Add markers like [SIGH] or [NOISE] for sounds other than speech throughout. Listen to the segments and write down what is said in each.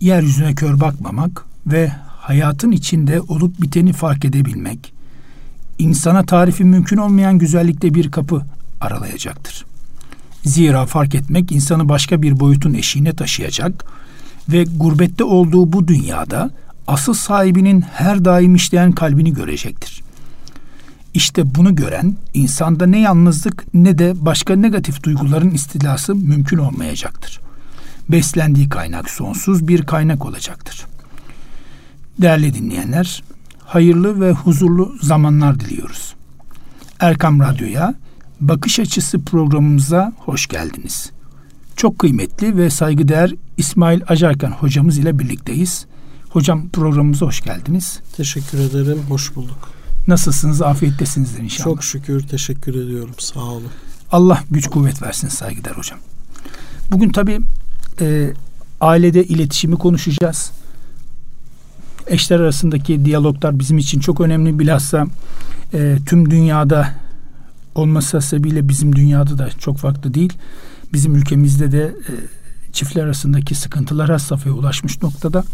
yeryüzüne kör bakmamak ve hayatın içinde olup biteni fark edebilmek, insana tarifi mümkün olmayan güzellikte bir kapı aralayacaktır. Zira fark etmek insanı başka bir boyutun eşiğine taşıyacak ve gurbette olduğu bu dünyada asıl sahibinin her daim işleyen kalbini görecektir. İşte bunu gören insanda ne yalnızlık ne de başka negatif duyguların istilası mümkün olmayacaktır. Beslendiği kaynak sonsuz bir kaynak olacaktır. Değerli dinleyenler, hayırlı ve huzurlu zamanlar diliyoruz. Erkam Radyo'ya Bakış Açısı programımıza hoş geldiniz. Çok kıymetli ve saygıdeğer İsmail Acarkan hocamız ile birlikteyiz. Hocam programımıza hoş geldiniz. Teşekkür ederim, hoş bulduk. Nasılsınız? Afiyettesinizdir inşallah. Çok şükür, teşekkür ediyorum. Sağ olun. Allah güç kuvvet versin saygıdeğer hocam. Bugün tabii e, ailede iletişimi konuşacağız. Eşler arasındaki diyaloglar bizim için çok önemli. Bilhassa e, tüm dünyada olması sebebiyle bizim dünyada da çok farklı değil. Bizim ülkemizde de e, çiftler arasındaki sıkıntılar has safhaya ulaşmış noktada.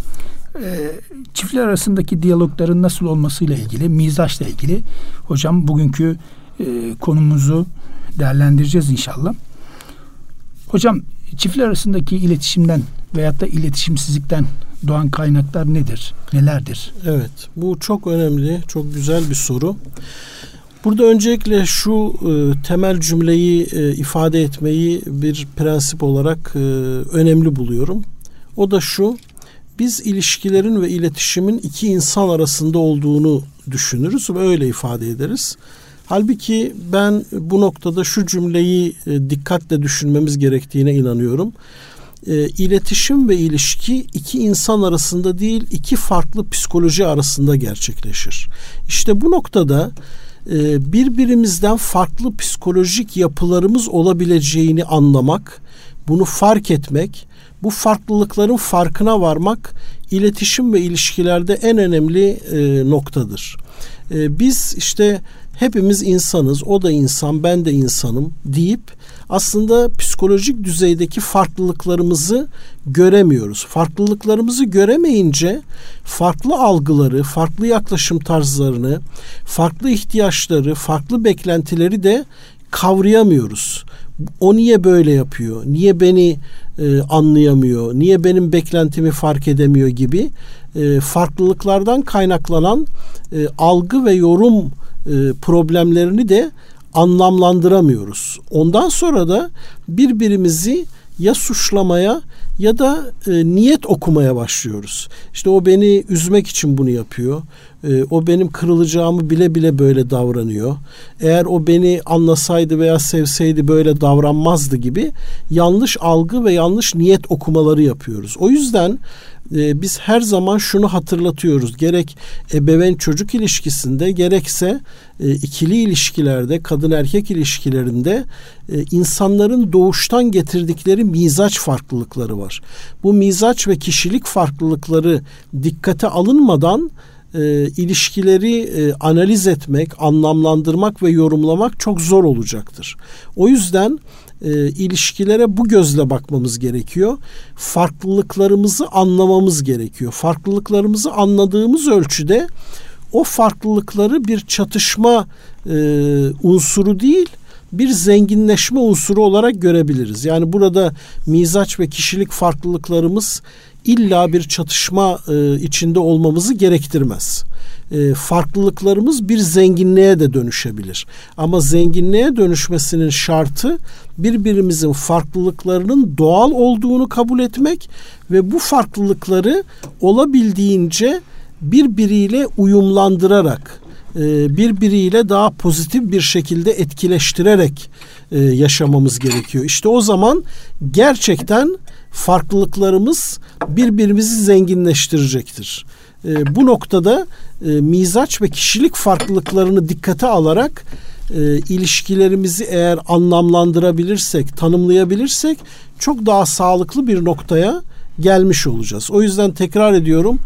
E, çiftler arasındaki diyalogların nasıl olmasıyla ilgili, mizaçla ilgili hocam bugünkü e, konumuzu değerlendireceğiz inşallah. Hocam çiftler arasındaki iletişimden veyahut da iletişimsizlikten doğan kaynaklar nedir? Nelerdir? Evet. Bu çok önemli, çok güzel bir soru. Burada öncelikle şu e, temel cümleyi e, ifade etmeyi bir prensip olarak e, önemli buluyorum. O da şu. Biz ilişkilerin ve iletişimin iki insan arasında olduğunu düşünürüz ve öyle ifade ederiz. Halbuki ben bu noktada şu cümleyi e, dikkatle düşünmemiz gerektiğine inanıyorum. E, iletişim ve ilişki iki insan arasında değil iki farklı psikoloji arasında gerçekleşir. İşte bu noktada e, birbirimizden farklı psikolojik yapılarımız olabileceğini anlamak, bunu fark etmek, bu farklılıkların farkına varmak iletişim ve ilişkilerde en önemli noktadır. Biz işte hepimiz insanız, o da insan, ben de insanım deyip aslında psikolojik düzeydeki farklılıklarımızı göremiyoruz. Farklılıklarımızı göremeyince farklı algıları, farklı yaklaşım tarzlarını, farklı ihtiyaçları, farklı beklentileri de kavrayamıyoruz. O niye böyle yapıyor? Niye beni e, anlayamıyor? Niye benim beklentimi fark edemiyor gibi e, farklılıklardan kaynaklanan e, algı ve yorum problemlerini de anlamlandıramıyoruz. Ondan sonra da birbirimizi ya suçlamaya ya da e, niyet okumaya başlıyoruz. İşte o beni üzmek için bunu yapıyor. E, o benim kırılacağımı bile bile böyle davranıyor. Eğer o beni anlasaydı veya sevseydi böyle davranmazdı gibi yanlış algı ve yanlış niyet okumaları yapıyoruz. O yüzden e, biz her zaman şunu hatırlatıyoruz. Gerek ebeveyn çocuk ilişkisinde gerekse e, ikili ilişkilerde, kadın erkek ilişkilerinde e, insanların doğuştan getirdikleri mizaç farklılıkları var. Bu mizaç ve kişilik farklılıkları dikkate alınmadan e, ilişkileri analiz etmek, anlamlandırmak ve yorumlamak çok zor olacaktır. O yüzden e, ilişkilere bu gözle bakmamız gerekiyor. Farklılıklarımızı anlamamız gerekiyor. Farklılıklarımızı anladığımız ölçüde o farklılıkları bir çatışma e, unsuru değil, bir zenginleşme unsuru olarak görebiliriz. Yani burada mizaç ve kişilik farklılıklarımız illa bir çatışma e, içinde olmamızı gerektirmez. E, farklılıklarımız bir zenginliğe de dönüşebilir. Ama zenginliğe dönüşmesinin şartı birbirimizin farklılıklarının doğal olduğunu kabul etmek ve bu farklılıkları olabildiğince birbiriyle uyumlandırarak e, birbiriyle daha pozitif bir şekilde etkileştirerek e, yaşamamız gerekiyor. İşte o zaman gerçekten farklılıklarımız birbirimizi zenginleştirecektir. E, bu noktada mizaç ve kişilik farklılıklarını dikkate alarak ilişkilerimizi eğer anlamlandırabilirsek, tanımlayabilirsek çok daha sağlıklı bir noktaya gelmiş olacağız. O yüzden tekrar ediyorum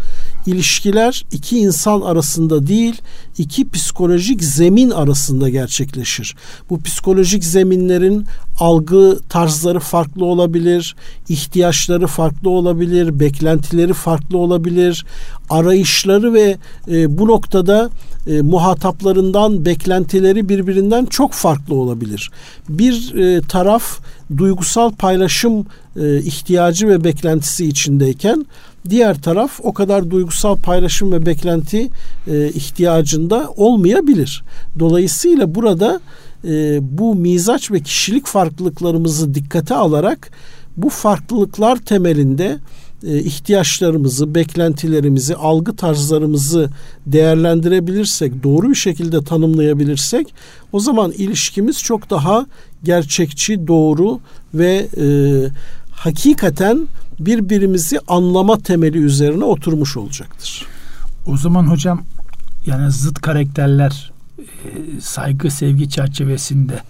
ilişkiler iki insan arasında değil, iki psikolojik zemin arasında gerçekleşir. Bu psikolojik zeminlerin algı tarzları farklı olabilir, ihtiyaçları farklı olabilir, beklentileri farklı olabilir, arayışları ve e, bu noktada e, muhataplarından beklentileri birbirinden çok farklı olabilir. Bir e, taraf duygusal paylaşım e, ihtiyacı ve beklentisi içindeyken diğer taraf o kadar duygusal paylaşım ve beklenti e, ihtiyacında olmayabilir. Dolayısıyla burada e, bu mizaç ve kişilik farklılıklarımızı dikkate alarak bu farklılıklar temelinde ihtiyaçlarımızı, beklentilerimizi, algı tarzlarımızı değerlendirebilirsek, doğru bir şekilde tanımlayabilirsek o zaman ilişkimiz çok daha gerçekçi, doğru ve e, hakikaten birbirimizi anlama temeli üzerine oturmuş olacaktır. O zaman hocam yani zıt karakterler e, saygı sevgi çerçevesinde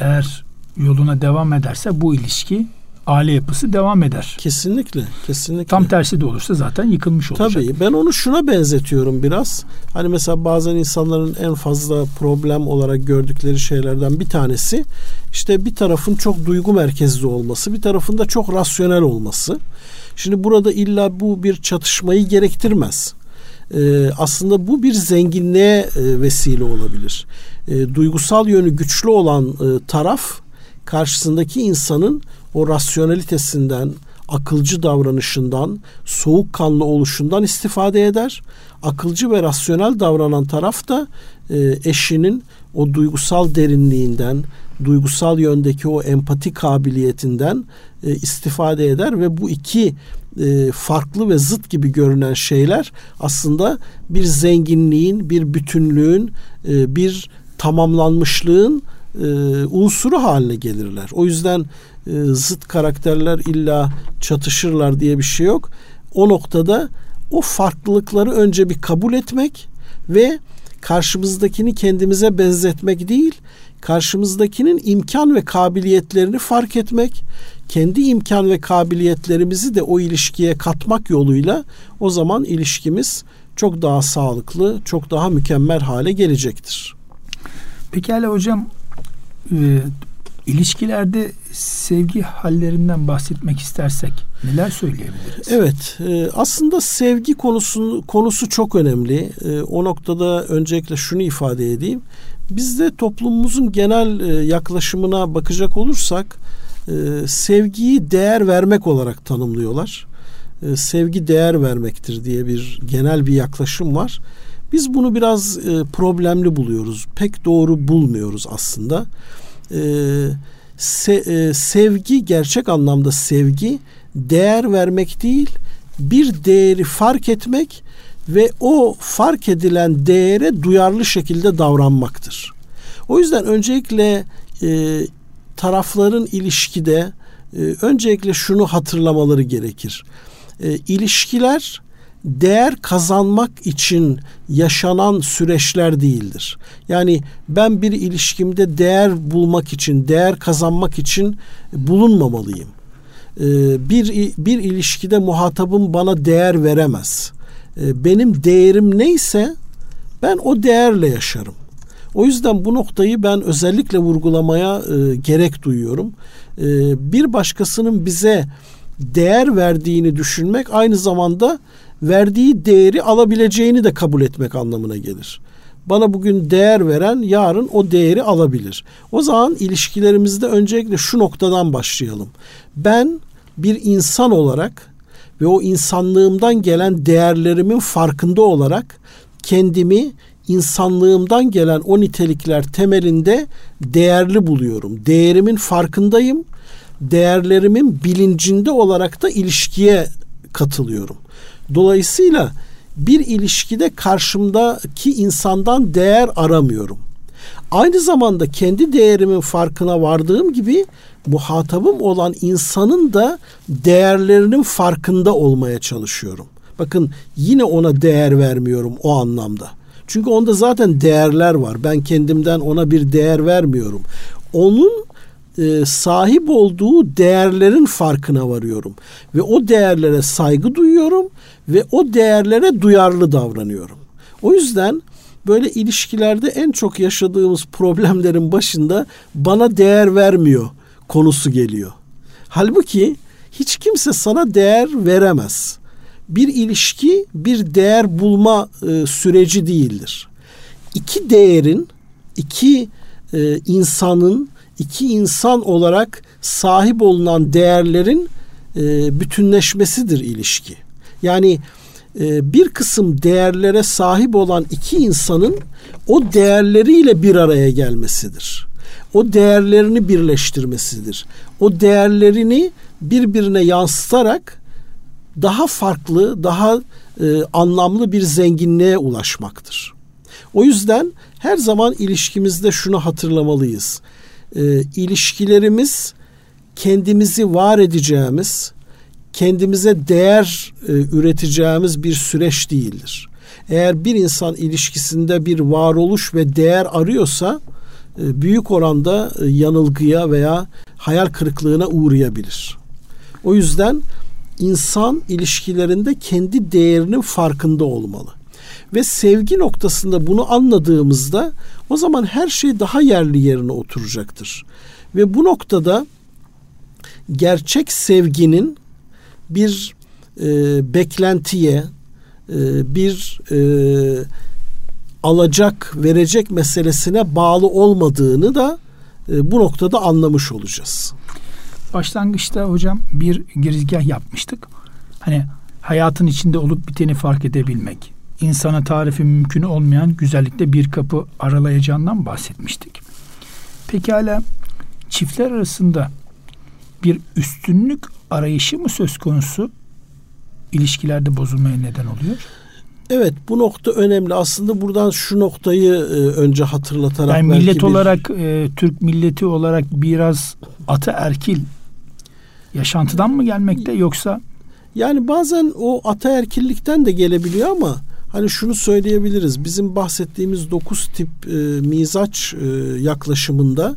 eğer yoluna devam ederse bu ilişki aile yapısı devam eder. Kesinlikle, kesinlikle. Tam tersi de olursa zaten yıkılmış olacak. Tabii. Ben onu şuna benzetiyorum biraz. Hani mesela bazen insanların en fazla problem olarak gördükleri şeylerden bir tanesi işte bir tarafın çok duygu merkezli olması, bir tarafın da çok rasyonel olması. Şimdi burada illa bu bir çatışmayı gerektirmez. Ee, aslında bu bir zenginliğe e, vesile olabilir. E, duygusal yönü güçlü olan e, taraf karşısındaki insanın o rasyonelitesinden, akılcı davranışından, soğukkanlı oluşundan istifade eder. Akılcı ve rasyonel davranan taraf da e, eşinin o duygusal derinliğinden, duygusal yöndeki o empati kabiliyetinden e, istifade eder ve bu iki e, farklı ve zıt gibi görünen şeyler aslında bir zenginliğin, bir bütünlüğün, e, bir tamamlanmışlığın e, unsuru haline gelirler. O yüzden e, zıt karakterler illa çatışırlar diye bir şey yok. O noktada o farklılıkları önce bir kabul etmek ve karşımızdakini kendimize benzetmek değil, karşımızdakinin imkan ve kabiliyetlerini fark etmek, kendi imkan ve kabiliyetlerimizi de o ilişkiye katmak yoluyla o zaman ilişkimiz çok daha sağlıklı, çok daha mükemmel hale gelecektir. Pekala hocam e, ilişkilerde sevgi hallerinden bahsetmek istersek neler söyleyebiliriz? Evet, e, aslında sevgi konusu konusu çok önemli. E, o noktada öncelikle şunu ifade edeyim. Bizde toplumumuzun genel e, yaklaşımına bakacak olursak sevgiyi değer vermek olarak tanımlıyorlar. Sevgi değer vermektir diye bir genel bir yaklaşım var. Biz bunu biraz problemli buluyoruz. Pek doğru bulmuyoruz aslında. E, se, e, sevgi gerçek anlamda sevgi değer vermek değil, bir değeri fark etmek ve o fark edilen değere duyarlı şekilde davranmaktır. O yüzden öncelikle e, tarafların ilişkide e, öncelikle şunu hatırlamaları gerekir. E, ilişkiler değer kazanmak için yaşanan süreçler değildir. Yani ben bir ilişkimde değer bulmak için, değer kazanmak için bulunmamalıyım. Ee, bir bir ilişkide muhatabım bana değer veremez. Ee, benim değerim neyse ben o değerle yaşarım. O yüzden bu noktayı ben özellikle vurgulamaya e, gerek duyuyorum. E, bir başkasının bize değer verdiğini düşünmek aynı zamanda verdiği değeri alabileceğini de kabul etmek anlamına gelir. Bana bugün değer veren yarın o değeri alabilir. O zaman ilişkilerimizde öncelikle şu noktadan başlayalım. Ben bir insan olarak ve o insanlığımdan gelen değerlerimin farkında olarak kendimi insanlığımdan gelen o nitelikler temelinde değerli buluyorum. Değerimin farkındayım. Değerlerimin bilincinde olarak da ilişkiye katılıyorum. Dolayısıyla bir ilişkide karşımdaki insandan değer aramıyorum. Aynı zamanda kendi değerimin farkına vardığım gibi muhatabım olan insanın da değerlerinin farkında olmaya çalışıyorum. Bakın yine ona değer vermiyorum o anlamda. Çünkü onda zaten değerler var. Ben kendimden ona bir değer vermiyorum. Onun e, sahip olduğu değerlerin farkına varıyorum ve o değerlere saygı duyuyorum ve o değerlere duyarlı davranıyorum. O yüzden böyle ilişkilerde en çok yaşadığımız problemlerin başında bana değer vermiyor konusu geliyor. Halbuki hiç kimse sana değer veremez. Bir ilişki bir değer bulma e, süreci değildir. İki değerin, iki e, insanın, iki insan olarak sahip olunan değerlerin e, bütünleşmesidir ilişki. Yani e, bir kısım değerlere sahip olan iki insanın o değerleriyle bir araya gelmesidir. O değerlerini birleştirmesidir. O değerlerini birbirine yansıtarak daha farklı, daha e, anlamlı bir zenginliğe ulaşmaktır. O yüzden her zaman ilişkimizde şunu hatırlamalıyız. E, ilişkilerimiz kendimizi var edeceğimiz, kendimize değer e, üreteceğimiz bir süreç değildir. Eğer bir insan ilişkisinde bir varoluş ve değer arıyorsa e, büyük oranda e, yanılgıya veya hayal kırıklığına uğrayabilir. O yüzden insan ilişkilerinde kendi değerinin farkında olmalı. Ve sevgi noktasında bunu anladığımızda o zaman her şey daha yerli yerine oturacaktır. Ve bu noktada gerçek sevginin bir e, beklentiye, e, bir e, alacak verecek meselesine bağlı olmadığını da e, bu noktada anlamış olacağız. Başlangıçta hocam bir girizgah yapmıştık. Hani hayatın içinde olup biteni fark edebilmek, insana tarifi mümkün olmayan güzellikte bir kapı aralayacağından bahsetmiştik. Pekala çiftler arasında bir üstünlük arayışı mı söz konusu ilişkilerde bozulmaya neden oluyor? Evet bu nokta önemli. Aslında buradan şu noktayı e, önce hatırlatarak yani millet bir... olarak e, Türk milleti olarak biraz ataerkil yaşantıdan mı gelmekte yoksa yani bazen o ataerkillikten de gelebiliyor ama hani şunu söyleyebiliriz. Bizim bahsettiğimiz dokuz tip e, mizaç e, yaklaşımında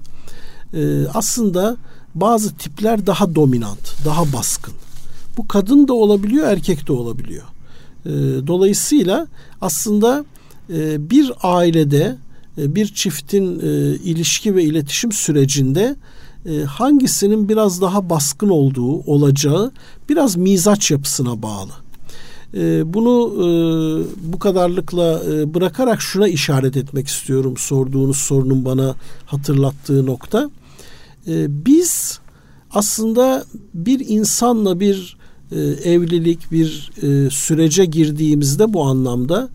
e, aslında bazı tipler daha dominant, daha baskın. Bu kadın da olabiliyor, erkek de olabiliyor. E, dolayısıyla aslında e, bir ailede e, bir çiftin e, ilişki ve iletişim sürecinde e, hangisinin biraz daha baskın olduğu olacağı biraz mizaç yapısına bağlı. E, bunu e, bu kadarlıkla e, bırakarak şuna işaret etmek istiyorum sorduğunuz sorunun bana hatırlattığı nokta. E, biz aslında bir insanla bir e, evlilik, bir sürece girdiğimizde bu anlamda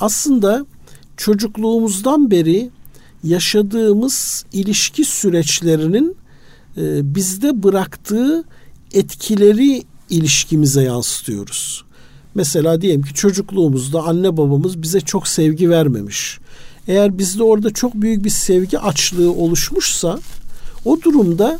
aslında çocukluğumuzdan beri yaşadığımız ilişki süreçlerinin bizde bıraktığı etkileri ilişkimize yansıtıyoruz. Mesela diyelim ki çocukluğumuzda anne babamız bize çok sevgi vermemiş. Eğer bizde orada çok büyük bir sevgi açlığı oluşmuşsa o durumda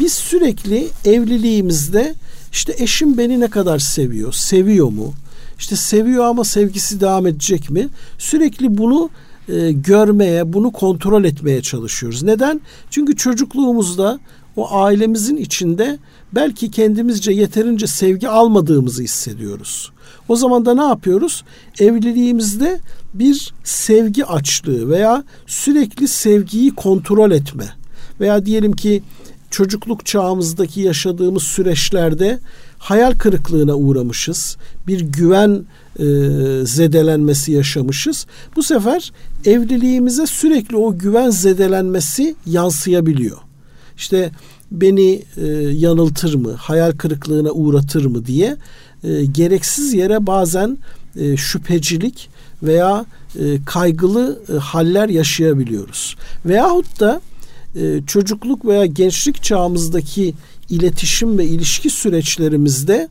biz sürekli evliliğimizde işte eşim beni ne kadar seviyor, seviyor mu? İşte seviyor ama sevgisi devam edecek mi? Sürekli bunu e, görmeye, bunu kontrol etmeye çalışıyoruz. Neden? Çünkü çocukluğumuzda o ailemizin içinde belki kendimizce yeterince sevgi almadığımızı hissediyoruz. O zaman da ne yapıyoruz? Evliliğimizde bir sevgi açlığı veya sürekli sevgiyi kontrol etme veya diyelim ki çocukluk çağımızdaki yaşadığımız süreçlerde hayal kırıklığına uğramışız. Bir güven e, zedelenmesi yaşamışız. Bu sefer evliliğimize sürekli o güven zedelenmesi yansıyabiliyor. İşte beni e, yanıltır mı, hayal kırıklığına uğratır mı diye e, gereksiz yere bazen e, şüphecilik veya e, kaygılı e, haller yaşayabiliyoruz. Veyahut da e, çocukluk veya gençlik çağımızdaki iletişim ve ilişki süreçlerimizde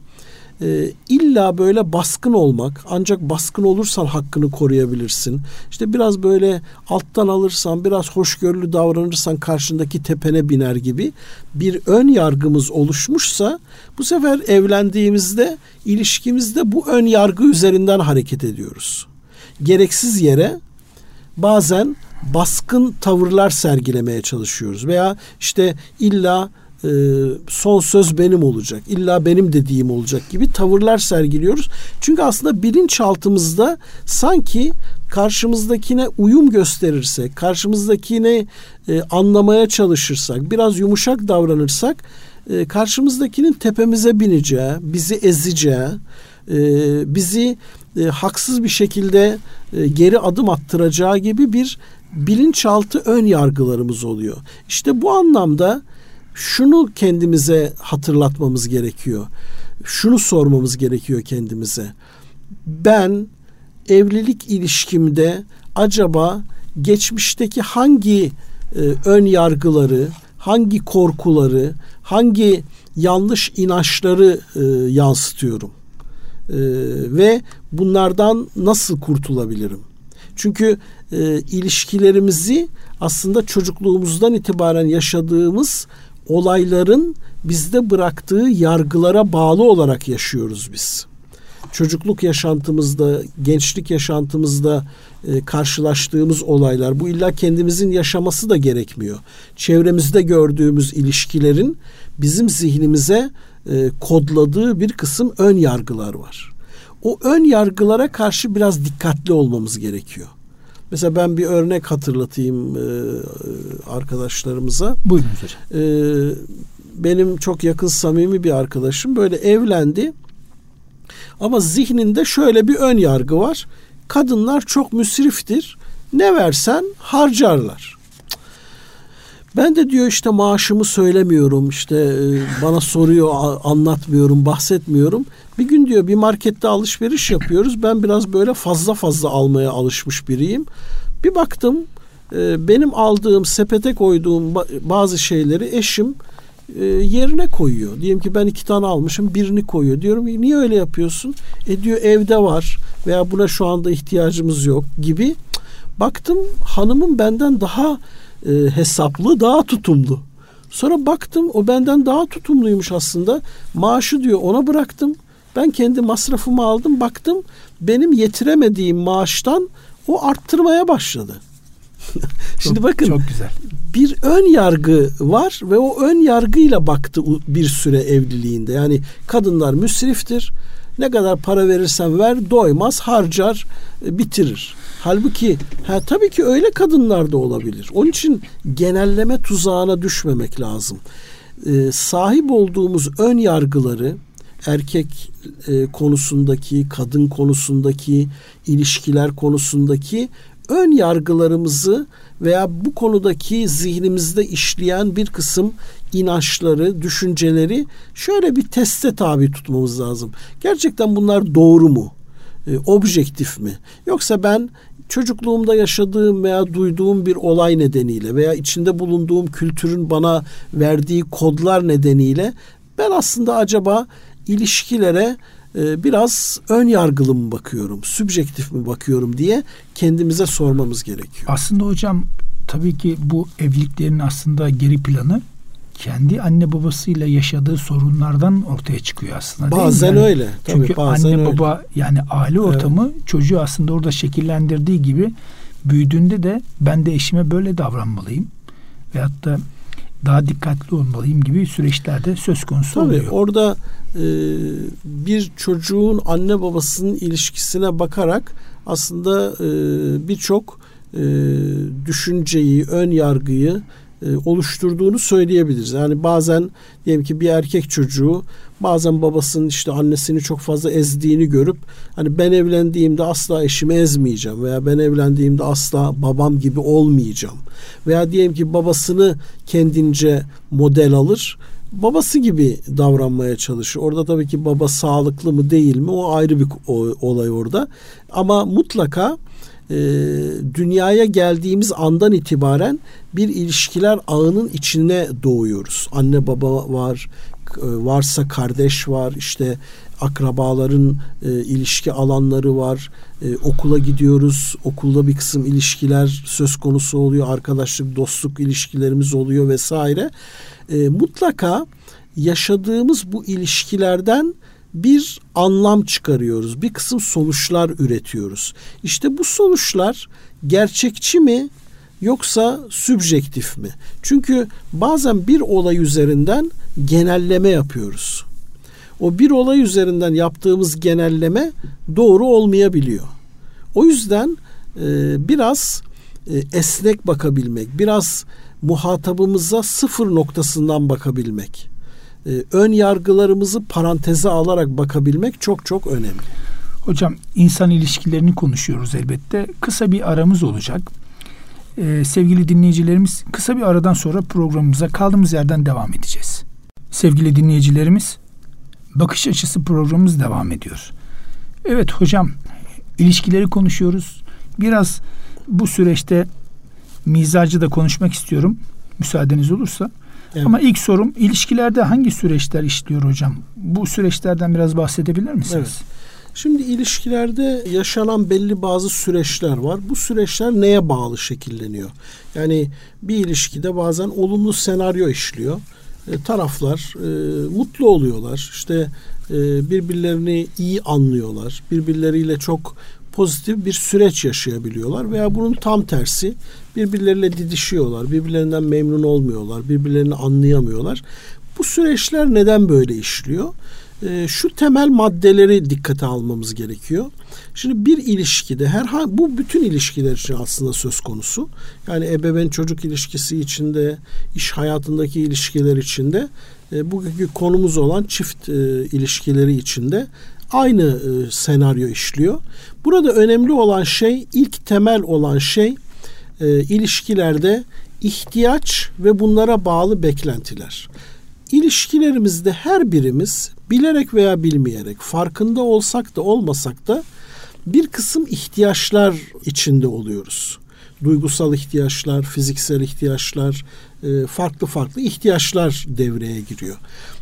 e, illa böyle baskın olmak ancak baskın olursan hakkını koruyabilirsin. İşte biraz böyle alttan alırsan biraz hoşgörülü davranırsan karşındaki tepene biner gibi bir ön yargımız oluşmuşsa bu sefer evlendiğimizde ilişkimizde bu ön yargı üzerinden hareket ediyoruz. Gereksiz yere bazen baskın tavırlar sergilemeye çalışıyoruz veya işte illa e, son söz benim olacak, illa benim dediğim olacak gibi tavırlar sergiliyoruz. Çünkü aslında bilinçaltımızda sanki karşımızdakine uyum gösterirsek, karşımızdakini e, anlamaya çalışırsak, biraz yumuşak davranırsak e, karşımızdakinin tepemize bineceği, bizi ezeceği, e, bizi e, haksız bir şekilde e, geri adım attıracağı gibi bir bilinçaltı ön yargılarımız oluyor. İşte bu anlamda şunu kendimize hatırlatmamız gerekiyor. Şunu sormamız gerekiyor kendimize. Ben evlilik ilişkimde acaba geçmişteki hangi e, ön yargıları, hangi korkuları, hangi yanlış inançları e, yansıtıyorum? E, ve bunlardan nasıl kurtulabilirim? Çünkü e, ilişkilerimizi aslında çocukluğumuzdan itibaren yaşadığımız olayların bizde bıraktığı yargılara bağlı olarak yaşıyoruz biz. Çocukluk yaşantımızda, gençlik yaşantımızda e, karşılaştığımız olaylar bu illa kendimizin yaşaması da gerekmiyor. Çevremizde gördüğümüz ilişkilerin bizim zihnimize e, kodladığı bir kısım ön yargılar var. O ön yargılara karşı biraz dikkatli olmamız gerekiyor. Mesela ben bir örnek hatırlatayım e, arkadaşlarımıza. Buyurun hocam. E, benim çok yakın samimi bir arkadaşım böyle evlendi. Ama zihninde şöyle bir ön yargı var. Kadınlar çok müsriftir. Ne versen harcarlar. Ben de diyor işte maaşımı söylemiyorum işte e, bana soruyor anlatmıyorum bahsetmiyorum. Bir gün diyor bir markette alışveriş yapıyoruz. Ben biraz böyle fazla fazla almaya alışmış biriyim. Bir baktım e, benim aldığım sepete koyduğum bazı şeyleri eşim e, yerine koyuyor. Diyelim ki ben iki tane almışım birini koyuyor. Diyorum ki niye öyle yapıyorsun? E diyor evde var veya buna şu anda ihtiyacımız yok gibi. Baktım hanımın benden daha e, hesaplı, daha tutumlu. Sonra baktım o benden daha tutumluymuş aslında. Maaşı diyor ona bıraktım. Ben kendi masrafımı aldım. Baktım benim yetiremediğim maaştan o arttırmaya başladı. [LAUGHS] Şimdi bakın çok güzel. bir ön yargı var ve o ön yargıyla baktı bir süre evliliğinde. Yani kadınlar müsriftir. Ne kadar para verirsen ver doymaz, harcar, e, bitirir. Halbuki ha, tabii ki öyle kadınlar da olabilir. Onun için genelleme tuzağına düşmemek lazım. Ee, sahip olduğumuz ön yargıları erkek e, konusundaki, kadın konusundaki, ilişkiler konusundaki ön yargılarımızı veya bu konudaki zihnimizde işleyen bir kısım inançları, düşünceleri şöyle bir teste tabi tutmamız lazım. Gerçekten bunlar doğru mu? E, objektif mi? Yoksa ben çocukluğumda yaşadığım veya duyduğum bir olay nedeniyle veya içinde bulunduğum kültürün bana verdiği kodlar nedeniyle ben aslında acaba ilişkilere e, biraz ön yargılı mı bakıyorum, sübjektif mi bakıyorum diye kendimize sormamız gerekiyor. Aslında hocam tabii ki bu evliliklerin aslında geri planı kendi anne babasıyla yaşadığı sorunlardan ortaya çıkıyor aslında. Bazen yani, öyle. Tabii, çünkü bazen anne öyle. baba yani aile ortamı evet. çocuğu aslında orada şekillendirdiği gibi büyüdüğünde de ben de eşime böyle davranmalıyım. Veyahut da daha dikkatli olmalıyım gibi süreçlerde söz konusu Tabii, oluyor. Orada bir çocuğun anne babasının ilişkisine bakarak aslında e, birçok e, düşünceyi, ön yargıyı e, oluşturduğunu söyleyebiliriz. Yani bazen diyelim ki bir erkek çocuğu bazen babasının işte annesini çok fazla ezdiğini görüp hani ben evlendiğimde asla eşimi ezmeyeceğim veya ben evlendiğimde asla babam gibi olmayacağım. Veya diyelim ki babasını kendince model alır babası gibi davranmaya çalışır. Orada tabii ki baba sağlıklı mı değil mi o ayrı bir olay orada. Ama mutlaka e, dünyaya geldiğimiz andan itibaren bir ilişkiler ağının içine doğuyoruz. Anne baba var, e, varsa kardeş var, işte akrabaların e, ilişki alanları var. E, okula gidiyoruz. Okulda bir kısım ilişkiler söz konusu oluyor. Arkadaşlık, dostluk ilişkilerimiz oluyor vesaire. E, mutlaka yaşadığımız bu ilişkilerden bir anlam çıkarıyoruz. Bir kısım sonuçlar üretiyoruz. İşte bu sonuçlar gerçekçi mi yoksa sübjektif mi? Çünkü bazen bir olay üzerinden genelleme yapıyoruz. O bir olay üzerinden yaptığımız genelleme doğru olmayabiliyor. O yüzden e, biraz e, esnek bakabilmek, biraz muhatabımıza sıfır noktasından bakabilmek, e, ön yargılarımızı paranteze alarak bakabilmek çok çok önemli. Hocam insan ilişkilerini konuşuyoruz elbette. Kısa bir aramız olacak. Ee, sevgili dinleyicilerimiz kısa bir aradan sonra programımıza kaldığımız yerden devam edeceğiz. Sevgili dinleyicilerimiz bakış açısı programımız devam ediyor. Evet hocam ilişkileri konuşuyoruz. Biraz bu süreçte mizacı da konuşmak istiyorum. Müsaadeniz olursa. Evet. Ama ilk sorum ilişkilerde hangi süreçler işliyor hocam? Bu süreçlerden biraz bahsedebilir misiniz? Evet. Şimdi ilişkilerde yaşanan belli bazı süreçler var. Bu süreçler neye bağlı şekilleniyor? Yani bir ilişkide bazen olumlu senaryo işliyor. E, taraflar e, mutlu oluyorlar. İşte e, birbirlerini iyi anlıyorlar. Birbirleriyle çok pozitif bir süreç yaşayabiliyorlar veya bunun tam tersi birbirleriyle didişiyorlar, birbirlerinden memnun olmuyorlar, birbirlerini anlayamıyorlar. Bu süreçler neden böyle işliyor? E, şu temel maddeleri dikkate almamız gerekiyor. Şimdi bir ilişkide herhangi bu bütün ilişkiler için aslında söz konusu. Yani ebeveyn çocuk ilişkisi içinde, iş hayatındaki ilişkiler içinde, e, bugünkü konumuz olan çift e, ilişkileri içinde aynı e, senaryo işliyor. Burada önemli olan şey, ilk temel olan şey e, ilişkilerde ihtiyaç ve bunlara bağlı beklentiler. İlişkilerimizde her birimiz bilerek veya bilmeyerek, farkında olsak da olmasak da bir kısım ihtiyaçlar içinde oluyoruz. Duygusal ihtiyaçlar, fiziksel ihtiyaçlar, e, farklı farklı ihtiyaçlar devreye giriyor.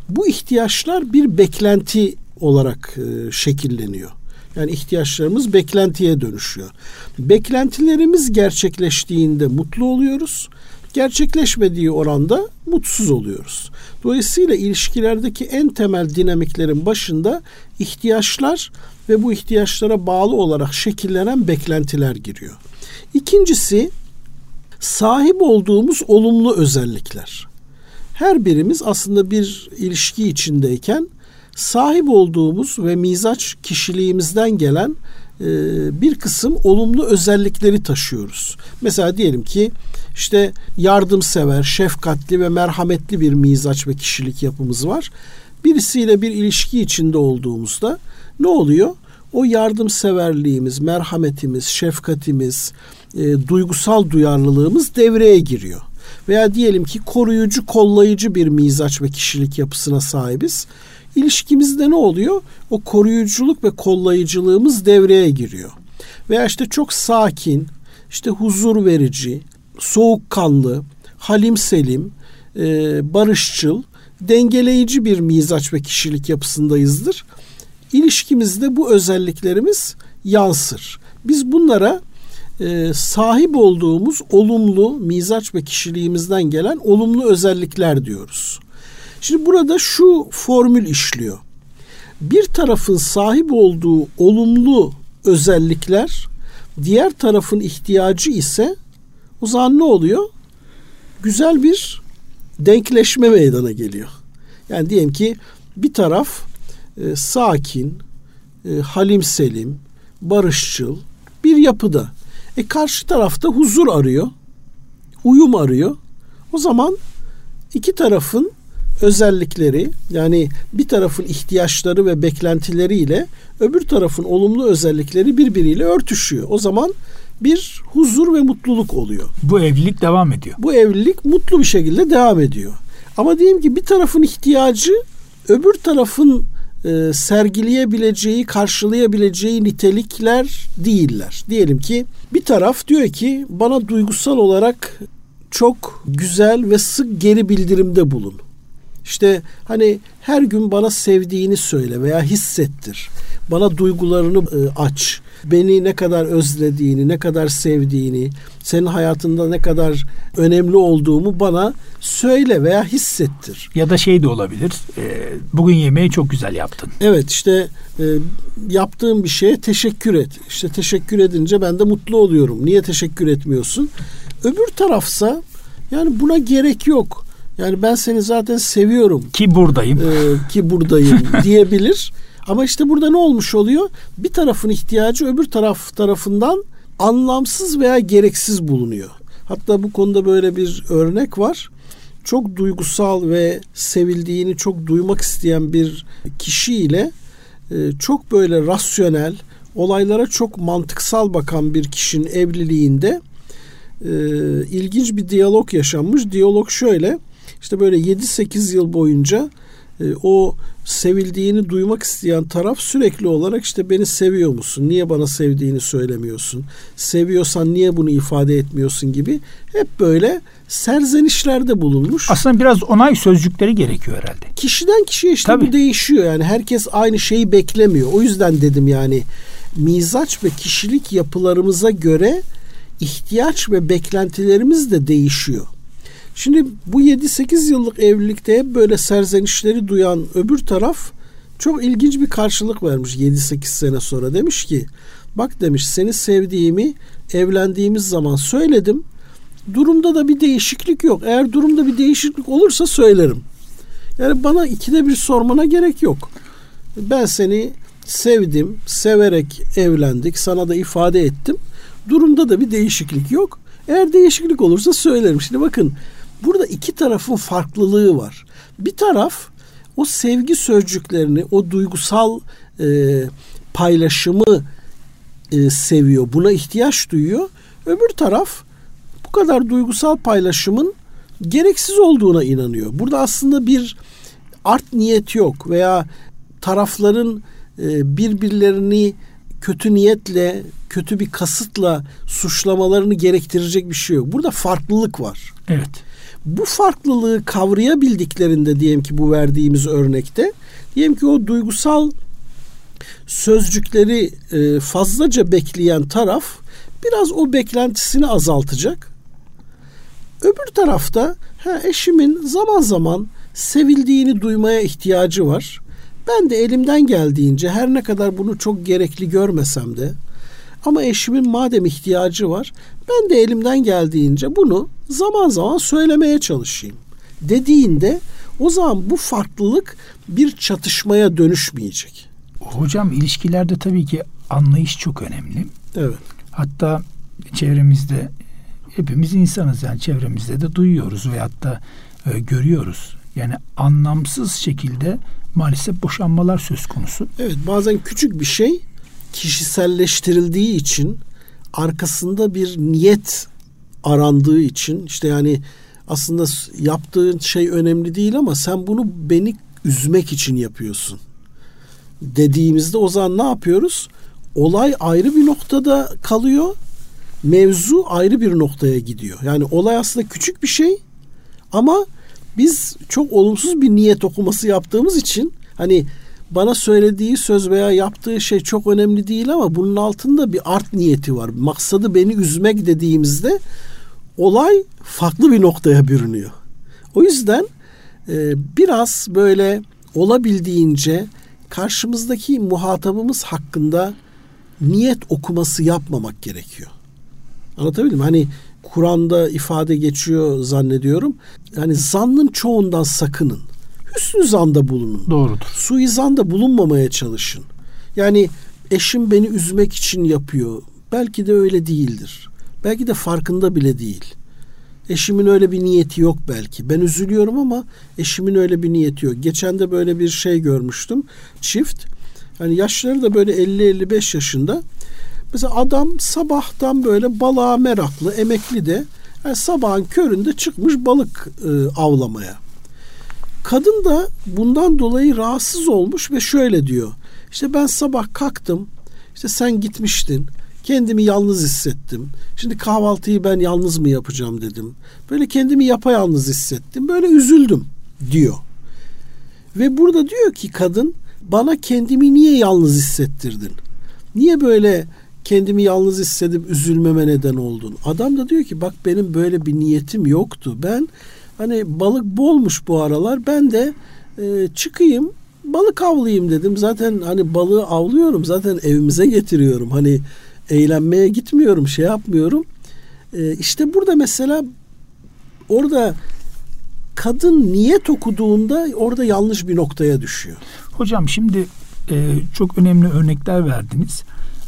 Bu ihtiyaçlar bir beklenti olarak e, şekilleniyor. Yani ihtiyaçlarımız beklentiye dönüşüyor. Beklentilerimiz gerçekleştiğinde mutlu oluyoruz. Gerçekleşmediği oranda mutsuz oluyoruz. Dolayısıyla ilişkilerdeki en temel dinamiklerin başında ihtiyaçlar ve bu ihtiyaçlara bağlı olarak şekillenen beklentiler giriyor. İkincisi sahip olduğumuz olumlu özellikler. Her birimiz aslında bir ilişki içindeyken sahip olduğumuz ve mizaç kişiliğimizden gelen e, bir kısım olumlu özellikleri taşıyoruz. Mesela diyelim ki işte yardımsever, şefkatli ve merhametli bir mizaç ve kişilik yapımız var. Birisiyle bir ilişki içinde olduğumuzda ne oluyor? O yardımseverliğimiz, merhametimiz, şefkatimiz, e, duygusal duyarlılığımız devreye giriyor. Veya diyelim ki koruyucu, kollayıcı bir mizaç ve kişilik yapısına sahibiz. İlişkimizde ne oluyor? O koruyuculuk ve kollayıcılığımız devreye giriyor. Veya işte çok sakin, işte huzur verici, soğukkanlı, halim selim, e, barışçıl, dengeleyici bir mizaç ve kişilik yapısındayızdır. İlişkimizde bu özelliklerimiz yansır. Biz bunlara e, sahip olduğumuz olumlu mizaç ve kişiliğimizden gelen olumlu özellikler diyoruz. Şimdi burada şu formül işliyor. Bir tarafın sahip olduğu olumlu özellikler diğer tarafın ihtiyacı ise o zaman ne oluyor? Güzel bir denkleşme meydana geliyor. Yani diyelim ki bir taraf e, sakin, e, halim selim, barışçıl bir yapıda. E karşı tarafta huzur arıyor, uyum arıyor. O zaman iki tarafın özellikleri yani bir tarafın ihtiyaçları ve beklentileriyle öbür tarafın olumlu özellikleri birbiriyle örtüşüyor. O zaman bir huzur ve mutluluk oluyor. Bu evlilik devam ediyor. Bu evlilik mutlu bir şekilde devam ediyor. Ama diyeyim ki bir tarafın ihtiyacı öbür tarafın e, sergileyebileceği, karşılayabileceği nitelikler değiller. Diyelim ki bir taraf diyor ki bana duygusal olarak çok güzel ve sık geri bildirimde bulun. İşte hani her gün bana sevdiğini söyle veya hissettir. Bana duygularını e, aç. Beni ne kadar özlediğini, ne kadar sevdiğini, senin hayatında ne kadar önemli olduğumu bana söyle veya hissettir. Ya da şey de olabilir. E, bugün yemeği çok güzel yaptın. Evet işte e, yaptığım bir şeye teşekkür et. İşte teşekkür edince ben de mutlu oluyorum. Niye teşekkür etmiyorsun? Öbür tarafsa yani buna gerek yok. Yani ben seni zaten seviyorum. Ki buradayım. Ee, ki buradayım [LAUGHS] diyebilir. Ama işte burada ne olmuş oluyor? Bir tarafın ihtiyacı öbür taraf tarafından anlamsız veya gereksiz bulunuyor. Hatta bu konuda böyle bir örnek var. Çok duygusal ve sevildiğini çok duymak isteyen bir kişiyle e, çok böyle rasyonel, olaylara çok mantıksal bakan bir kişinin evliliğinde e, ilginç bir diyalog yaşanmış. Diyalog şöyle. İşte böyle 7-8 yıl boyunca e, o sevildiğini duymak isteyen taraf sürekli olarak işte beni seviyor musun? Niye bana sevdiğini söylemiyorsun? Seviyorsan niye bunu ifade etmiyorsun gibi hep böyle serzenişlerde bulunmuş. Aslında biraz onay sözcükleri gerekiyor herhalde. Kişiden kişiye işte Tabii. bu değişiyor yani herkes aynı şeyi beklemiyor. O yüzden dedim yani mizaç ve kişilik yapılarımıza göre ihtiyaç ve beklentilerimiz de değişiyor. Şimdi bu 7-8 yıllık evlilikte hep böyle serzenişleri duyan öbür taraf çok ilginç bir karşılık vermiş 7-8 sene sonra. Demiş ki bak demiş seni sevdiğimi evlendiğimiz zaman söyledim. Durumda da bir değişiklik yok. Eğer durumda bir değişiklik olursa söylerim. Yani bana ikide bir sormana gerek yok. Ben seni sevdim, severek evlendik, sana da ifade ettim. Durumda da bir değişiklik yok. Eğer değişiklik olursa söylerim. Şimdi bakın Burada iki tarafın farklılığı var. Bir taraf o sevgi sözcüklerini, o duygusal e, paylaşımı e, seviyor. Buna ihtiyaç duyuyor. Öbür taraf bu kadar duygusal paylaşımın gereksiz olduğuna inanıyor. Burada aslında bir art niyet yok veya tarafların e, birbirlerini kötü niyetle, kötü bir kasıtla suçlamalarını gerektirecek bir şey yok. Burada farklılık var. Evet bu farklılığı kavrayabildiklerinde diyelim ki bu verdiğimiz örnekte diyelim ki o duygusal sözcükleri e, fazlaca bekleyen taraf biraz o beklentisini azaltacak. Öbür tarafta ha, eşimin zaman zaman sevildiğini duymaya ihtiyacı var. Ben de elimden geldiğince her ne kadar bunu çok gerekli görmesem de ama eşimin madem ihtiyacı var ben de elimden geldiğince bunu zaman zaman söylemeye çalışayım dediğinde o zaman bu farklılık bir çatışmaya dönüşmeyecek. Hocam ilişkilerde tabii ki anlayış çok önemli. Evet. Hatta çevremizde hepimiz insanız yani çevremizde de duyuyoruz veyahut da e, görüyoruz. Yani anlamsız şekilde maalesef boşanmalar söz konusu. Evet bazen küçük bir şey kişiselleştirildiği için arkasında bir niyet arandığı için işte yani aslında yaptığın şey önemli değil ama sen bunu beni üzmek için yapıyorsun dediğimizde o zaman ne yapıyoruz? Olay ayrı bir noktada kalıyor. Mevzu ayrı bir noktaya gidiyor. Yani olay aslında küçük bir şey ama biz çok olumsuz bir niyet okuması yaptığımız için hani bana söylediği söz veya yaptığı şey çok önemli değil ama bunun altında bir art niyeti var. Maksadı beni üzmek dediğimizde olay farklı bir noktaya bürünüyor. O yüzden e, biraz böyle olabildiğince karşımızdaki muhatabımız hakkında niyet okuması yapmamak gerekiyor. Anlatabildim mi? Hani Kur'an'da ifade geçiyor zannediyorum. Yani zannın çoğundan sakının hüsnü zanda bulunun. Doğrudur. Suizanda bulunmamaya çalışın. Yani eşim beni üzmek için yapıyor. Belki de öyle değildir. Belki de farkında bile değil. Eşimin öyle bir niyeti yok belki. Ben üzülüyorum ama eşimin öyle bir niyeti yok. Geçen de böyle bir şey görmüştüm. Çift. Hani yaşları da böyle 50-55 yaşında. Mesela adam sabahtan böyle balığa meraklı, emekli de yani sabahın köründe çıkmış balık e, avlamaya. Kadın da bundan dolayı rahatsız olmuş ve şöyle diyor. İşte ben sabah kalktım. İşte sen gitmiştin. Kendimi yalnız hissettim. Şimdi kahvaltıyı ben yalnız mı yapacağım dedim. Böyle kendimi yapayalnız hissettim. Böyle üzüldüm diyor. Ve burada diyor ki kadın bana kendimi niye yalnız hissettirdin? Niye böyle kendimi yalnız hissedip üzülmeme neden oldun? Adam da diyor ki bak benim böyle bir niyetim yoktu. Ben Hani balık bolmuş bu aralar. Ben de e, çıkayım balık avlayayım dedim. Zaten hani balığı avlıyorum. Zaten evimize getiriyorum. Hani eğlenmeye gitmiyorum, şey yapmıyorum. E, işte burada mesela orada kadın niyet okuduğunda orada yanlış bir noktaya düşüyor. Hocam şimdi e, çok önemli örnekler verdiniz.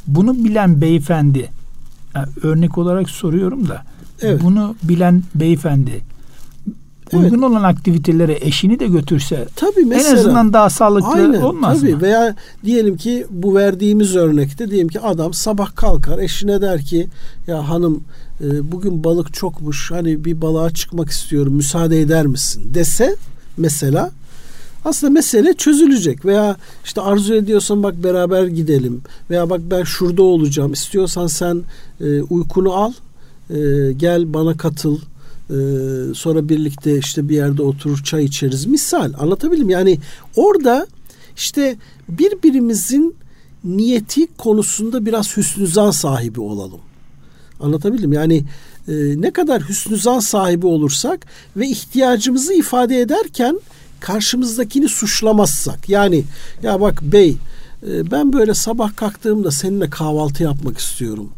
Bunu bilen beyefendi yani örnek olarak soruyorum da evet. bunu bilen beyefendi uygun evet. olan aktivitelere eşini de götürse tabii mesela, en azından daha sağlıklı aynen, olmaz tabii. mı? Veya diyelim ki bu verdiğimiz örnekte diyelim ki adam sabah kalkar eşine der ki ya hanım e, bugün balık çokmuş hani bir balığa çıkmak istiyorum müsaade eder misin dese mesela aslında mesele çözülecek veya işte arzu ediyorsan bak beraber gidelim veya bak ben şurada olacağım istiyorsan sen e, uykunu al e, gel bana katıl ee, sonra birlikte işte bir yerde oturur çay içeriz. Misal anlatabildim yani orada işte birbirimizin niyeti konusunda biraz hüsnü zan sahibi olalım. Anlatabildim yani e, ne kadar hüsnü zan sahibi olursak ve ihtiyacımızı ifade ederken karşımızdakini suçlamazsak. Yani ya bak bey e, ben böyle sabah kalktığımda seninle kahvaltı yapmak istiyorum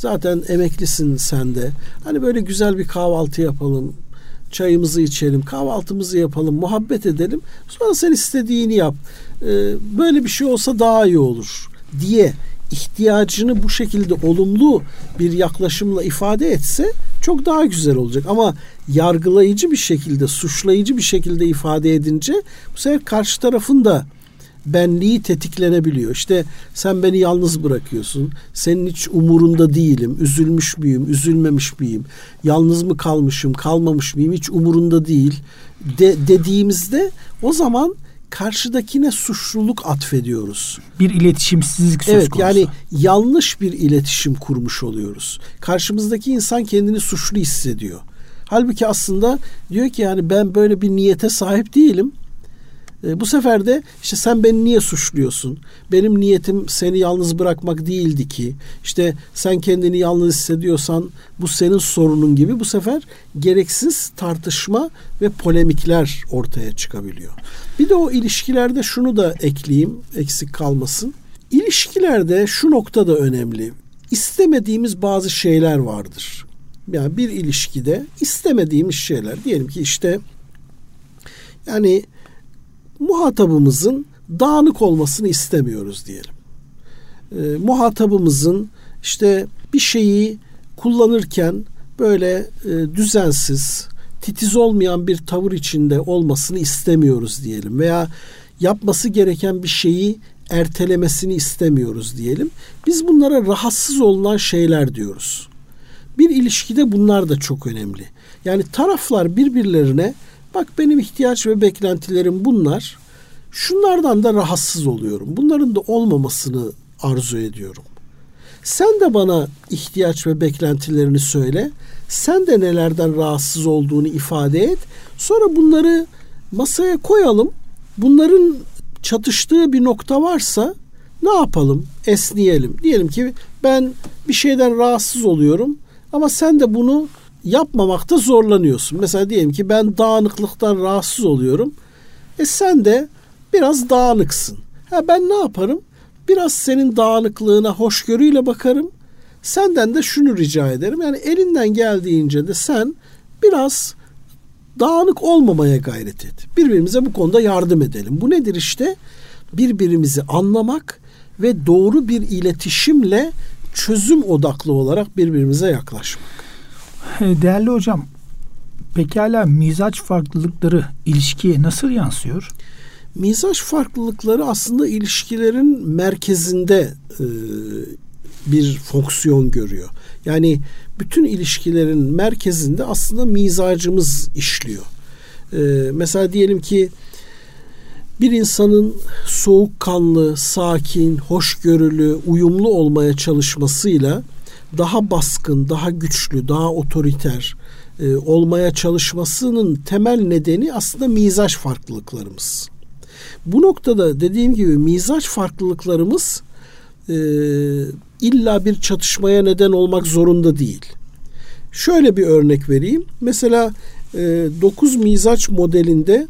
Zaten emeklisin sen de. Hani böyle güzel bir kahvaltı yapalım. Çayımızı içelim, kahvaltımızı yapalım, muhabbet edelim. Sonra sen istediğini yap. Ee, böyle bir şey olsa daha iyi olur diye ihtiyacını bu şekilde olumlu bir yaklaşımla ifade etse çok daha güzel olacak. Ama yargılayıcı bir şekilde, suçlayıcı bir şekilde ifade edince bu sefer karşı tarafın da benliği tetiklenebiliyor. İşte sen beni yalnız bırakıyorsun. Senin hiç umurunda değilim. Üzülmüş müyüm, üzülmemiş miyim? Yalnız mı kalmışım, kalmamış mıyım? Hiç umurunda değil. De, dediğimizde o zaman karşıdakine suçluluk atfediyoruz. Bir iletişimsizlik söz evet, konusu. Evet yani yanlış bir iletişim kurmuş oluyoruz. Karşımızdaki insan kendini suçlu hissediyor. Halbuki aslında diyor ki yani ben böyle bir niyete sahip değilim. E, bu sefer de işte sen beni niye suçluyorsun? Benim niyetim seni yalnız bırakmak değildi ki. İşte sen kendini yalnız hissediyorsan bu senin sorunun gibi bu sefer gereksiz tartışma ve polemikler ortaya çıkabiliyor. Bir de o ilişkilerde şunu da ekleyeyim eksik kalmasın. İlişkilerde şu nokta da önemli. İstemediğimiz bazı şeyler vardır. Yani bir ilişkide istemediğimiz şeyler diyelim ki işte yani muhatabımızın dağınık olmasını istemiyoruz diyelim. E, muhatabımızın işte bir şeyi kullanırken böyle e, düzensiz, titiz olmayan bir tavır içinde olmasını istemiyoruz diyelim veya yapması gereken bir şeyi ertelemesini istemiyoruz diyelim. Biz bunlara rahatsız olunan şeyler diyoruz. Bir ilişkide bunlar da çok önemli. Yani taraflar birbirlerine Bak benim ihtiyaç ve beklentilerim bunlar. Şunlardan da rahatsız oluyorum. Bunların da olmamasını arzu ediyorum. Sen de bana ihtiyaç ve beklentilerini söyle. Sen de nelerden rahatsız olduğunu ifade et. Sonra bunları masaya koyalım. Bunların çatıştığı bir nokta varsa ne yapalım? Esniyelim. Diyelim ki ben bir şeyden rahatsız oluyorum ama sen de bunu yapmamakta zorlanıyorsun. Mesela diyelim ki ben dağınıklıktan rahatsız oluyorum. E sen de biraz dağınıksın. Ha ben ne yaparım? Biraz senin dağınıklığına hoşgörüyle bakarım. Senden de şunu rica ederim. Yani elinden geldiğince de sen biraz dağınık olmamaya gayret et. Birbirimize bu konuda yardım edelim. Bu nedir işte? Birbirimizi anlamak ve doğru bir iletişimle çözüm odaklı olarak birbirimize yaklaşmak. Değerli hocam, pekala mizaç farklılıkları ilişkiye nasıl yansıyor? Mizaç farklılıkları aslında ilişkilerin merkezinde e, bir fonksiyon görüyor. Yani bütün ilişkilerin merkezinde aslında mizacımız işliyor. E, mesela diyelim ki bir insanın soğukkanlı, sakin, hoşgörülü, uyumlu olmaya çalışmasıyla daha baskın, daha güçlü, daha otoriter e, olmaya çalışmasının temel nedeni aslında mizaç farklılıklarımız. Bu noktada dediğim gibi mizaç farklılıklarımız e, illa bir çatışmaya neden olmak zorunda değil. Şöyle bir örnek vereyim. Mesela e, 9 mizaç modelinde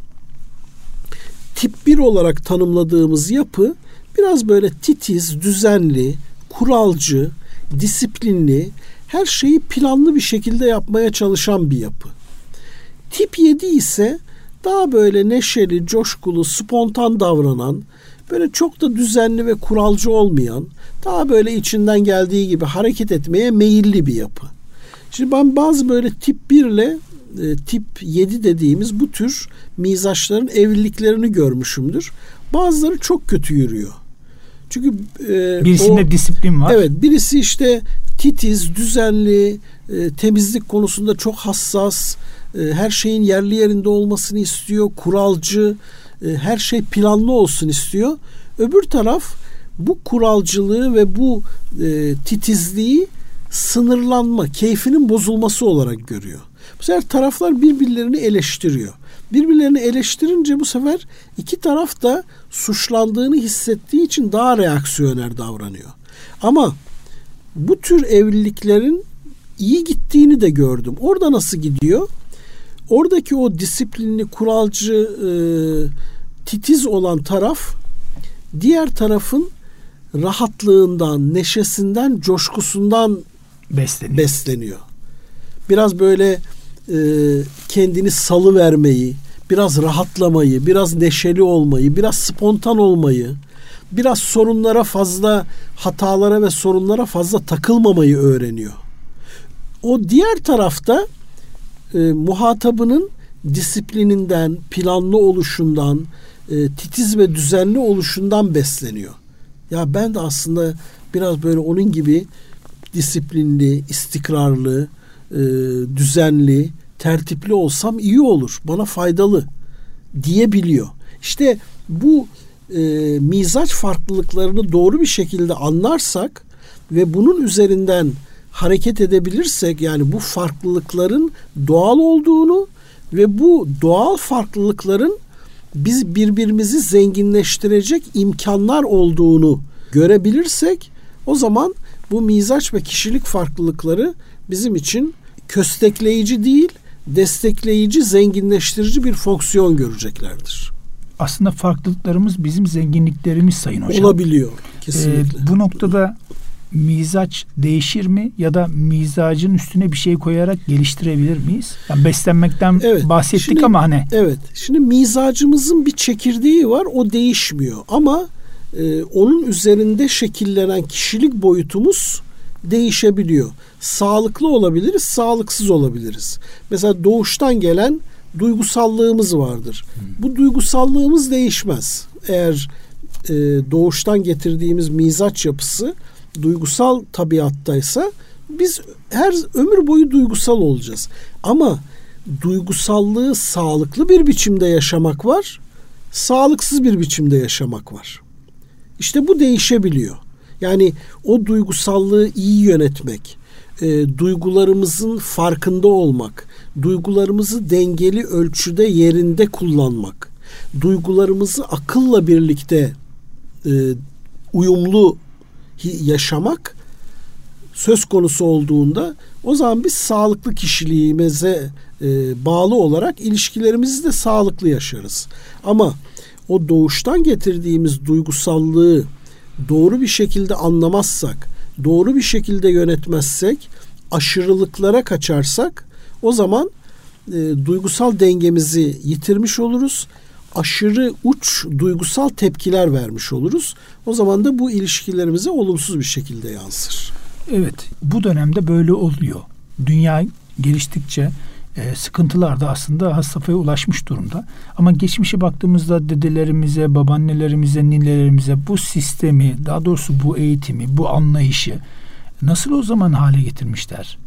tip 1 olarak tanımladığımız yapı biraz böyle titiz, düzenli, kuralcı, disiplinli, her şeyi planlı bir şekilde yapmaya çalışan bir yapı. Tip 7 ise daha böyle neşeli, coşkulu, spontan davranan, böyle çok da düzenli ve kuralcı olmayan, daha böyle içinden geldiği gibi hareket etmeye meyilli bir yapı. Şimdi ben bazı böyle tip 1 ile e, tip 7 dediğimiz bu tür mizaçların evliliklerini görmüşümdür. Bazıları çok kötü yürüyor. Çünkü e, birisinde o, disiplin var. Evet, birisi işte titiz, düzenli, e, temizlik konusunda çok hassas, e, her şeyin yerli yerinde olmasını istiyor, kuralcı, e, her şey planlı olsun istiyor. Öbür taraf bu kuralcılığı ve bu e, titizliği sınırlanma, keyfinin bozulması olarak görüyor. Bu sefer taraflar birbirlerini eleştiriyor. Birbirlerini eleştirince bu sefer iki taraf da suçlandığını hissettiği için daha reaksiyoner davranıyor. Ama bu tür evliliklerin iyi gittiğini de gördüm. Orada nasıl gidiyor? Oradaki o disiplinli, kuralcı, e, titiz olan taraf diğer tarafın rahatlığından, neşesinden, coşkusundan besleniyor. besleniyor. Biraz böyle e, kendini salı vermeyi, biraz rahatlamayı, biraz neşeli olmayı, biraz spontan olmayı, biraz sorunlara fazla hatalara ve sorunlara fazla takılmamayı öğreniyor. O diğer tarafta e, muhatabının disiplininden, planlı oluşundan, e, titiz ve düzenli oluşundan besleniyor. Ya ben de aslında biraz böyle onun gibi disiplinli, istikrarlı, e, düzenli, tertipli olsam iyi olur. Bana faydalı diyebiliyor. İşte bu e, mizaç farklılıklarını doğru bir şekilde anlarsak ve bunun üzerinden hareket edebilirsek yani bu farklılıkların doğal olduğunu ve bu doğal farklılıkların biz birbirimizi zenginleştirecek imkanlar olduğunu görebilirsek o zaman bu mizaç ve kişilik farklılıkları bizim için köstekleyici değil, destekleyici, zenginleştirici bir fonksiyon göreceklerdir. Aslında farklılıklarımız bizim zenginliklerimiz sayın hocam. Olabiliyor kesinlikle. Ee, bu noktada mizaç değişir mi ya da mizacın üstüne bir şey koyarak geliştirebilir miyiz? Yani beslenmekten evet, bahsettik şimdi, ama hani. Evet. Şimdi mizacımızın bir çekirdeği var o değişmiyor ama e, onun üzerinde şekillenen kişilik boyutumuz değişebiliyor. Sağlıklı olabiliriz, sağlıksız olabiliriz. Mesela doğuştan gelen duygusallığımız vardır. Bu duygusallığımız değişmez. Eğer e, doğuştan getirdiğimiz mizaç yapısı duygusal tabiattaysa biz her ömür boyu duygusal olacağız. Ama duygusallığı sağlıklı bir biçimde yaşamak var, sağlıksız bir biçimde yaşamak var. İşte bu değişebiliyor. Yani o duygusallığı iyi yönetmek, e, duygularımızın farkında olmak, duygularımızı dengeli ölçüde yerinde kullanmak, duygularımızı akılla birlikte e, uyumlu yaşamak söz konusu olduğunda o zaman biz sağlıklı kişiliğimize e, bağlı olarak ilişkilerimizi de sağlıklı yaşarız. Ama o doğuştan getirdiğimiz duygusallığı doğru bir şekilde anlamazsak, doğru bir şekilde yönetmezsek, aşırılıklara kaçarsak o zaman e, duygusal dengemizi yitirmiş oluruz. Aşırı uç duygusal tepkiler vermiş oluruz. O zaman da bu ilişkilerimize olumsuz bir şekilde yansır. Evet, bu dönemde böyle oluyor. Dünya geliştikçe e, sıkıntılar da aslında has safhaya ulaşmış durumda. Ama geçmişe baktığımızda dedelerimize, babaannelerimize, ninelerimize bu sistemi, daha doğrusu bu eğitimi, bu anlayışı nasıl o zaman hale getirmişler?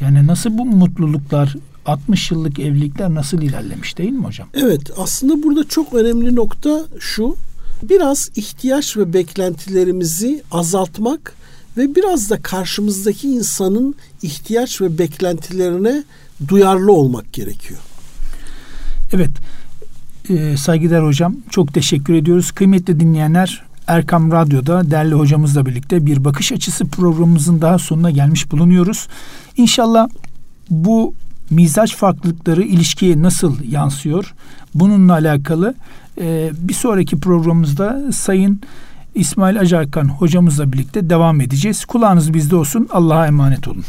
Yani nasıl bu mutluluklar 60 yıllık evlilikler nasıl ilerlemiş değil mi hocam? Evet aslında burada çok önemli nokta şu. Biraz ihtiyaç ve beklentilerimizi azaltmak ve biraz da karşımızdaki insanın ihtiyaç ve beklentilerine duyarlı olmak gerekiyor. Evet. E, saygıdeğer hocam çok teşekkür ediyoruz. Kıymetli dinleyenler Erkam Radyo'da değerli hocamızla birlikte bir bakış açısı programımızın daha sonuna gelmiş bulunuyoruz. İnşallah bu mizaç farklılıkları ilişkiye nasıl yansıyor? Bununla alakalı e, bir sonraki programımızda Sayın İsmail Acarkan hocamızla birlikte devam edeceğiz. Kulağınız bizde olsun. Allah'a emanet olun.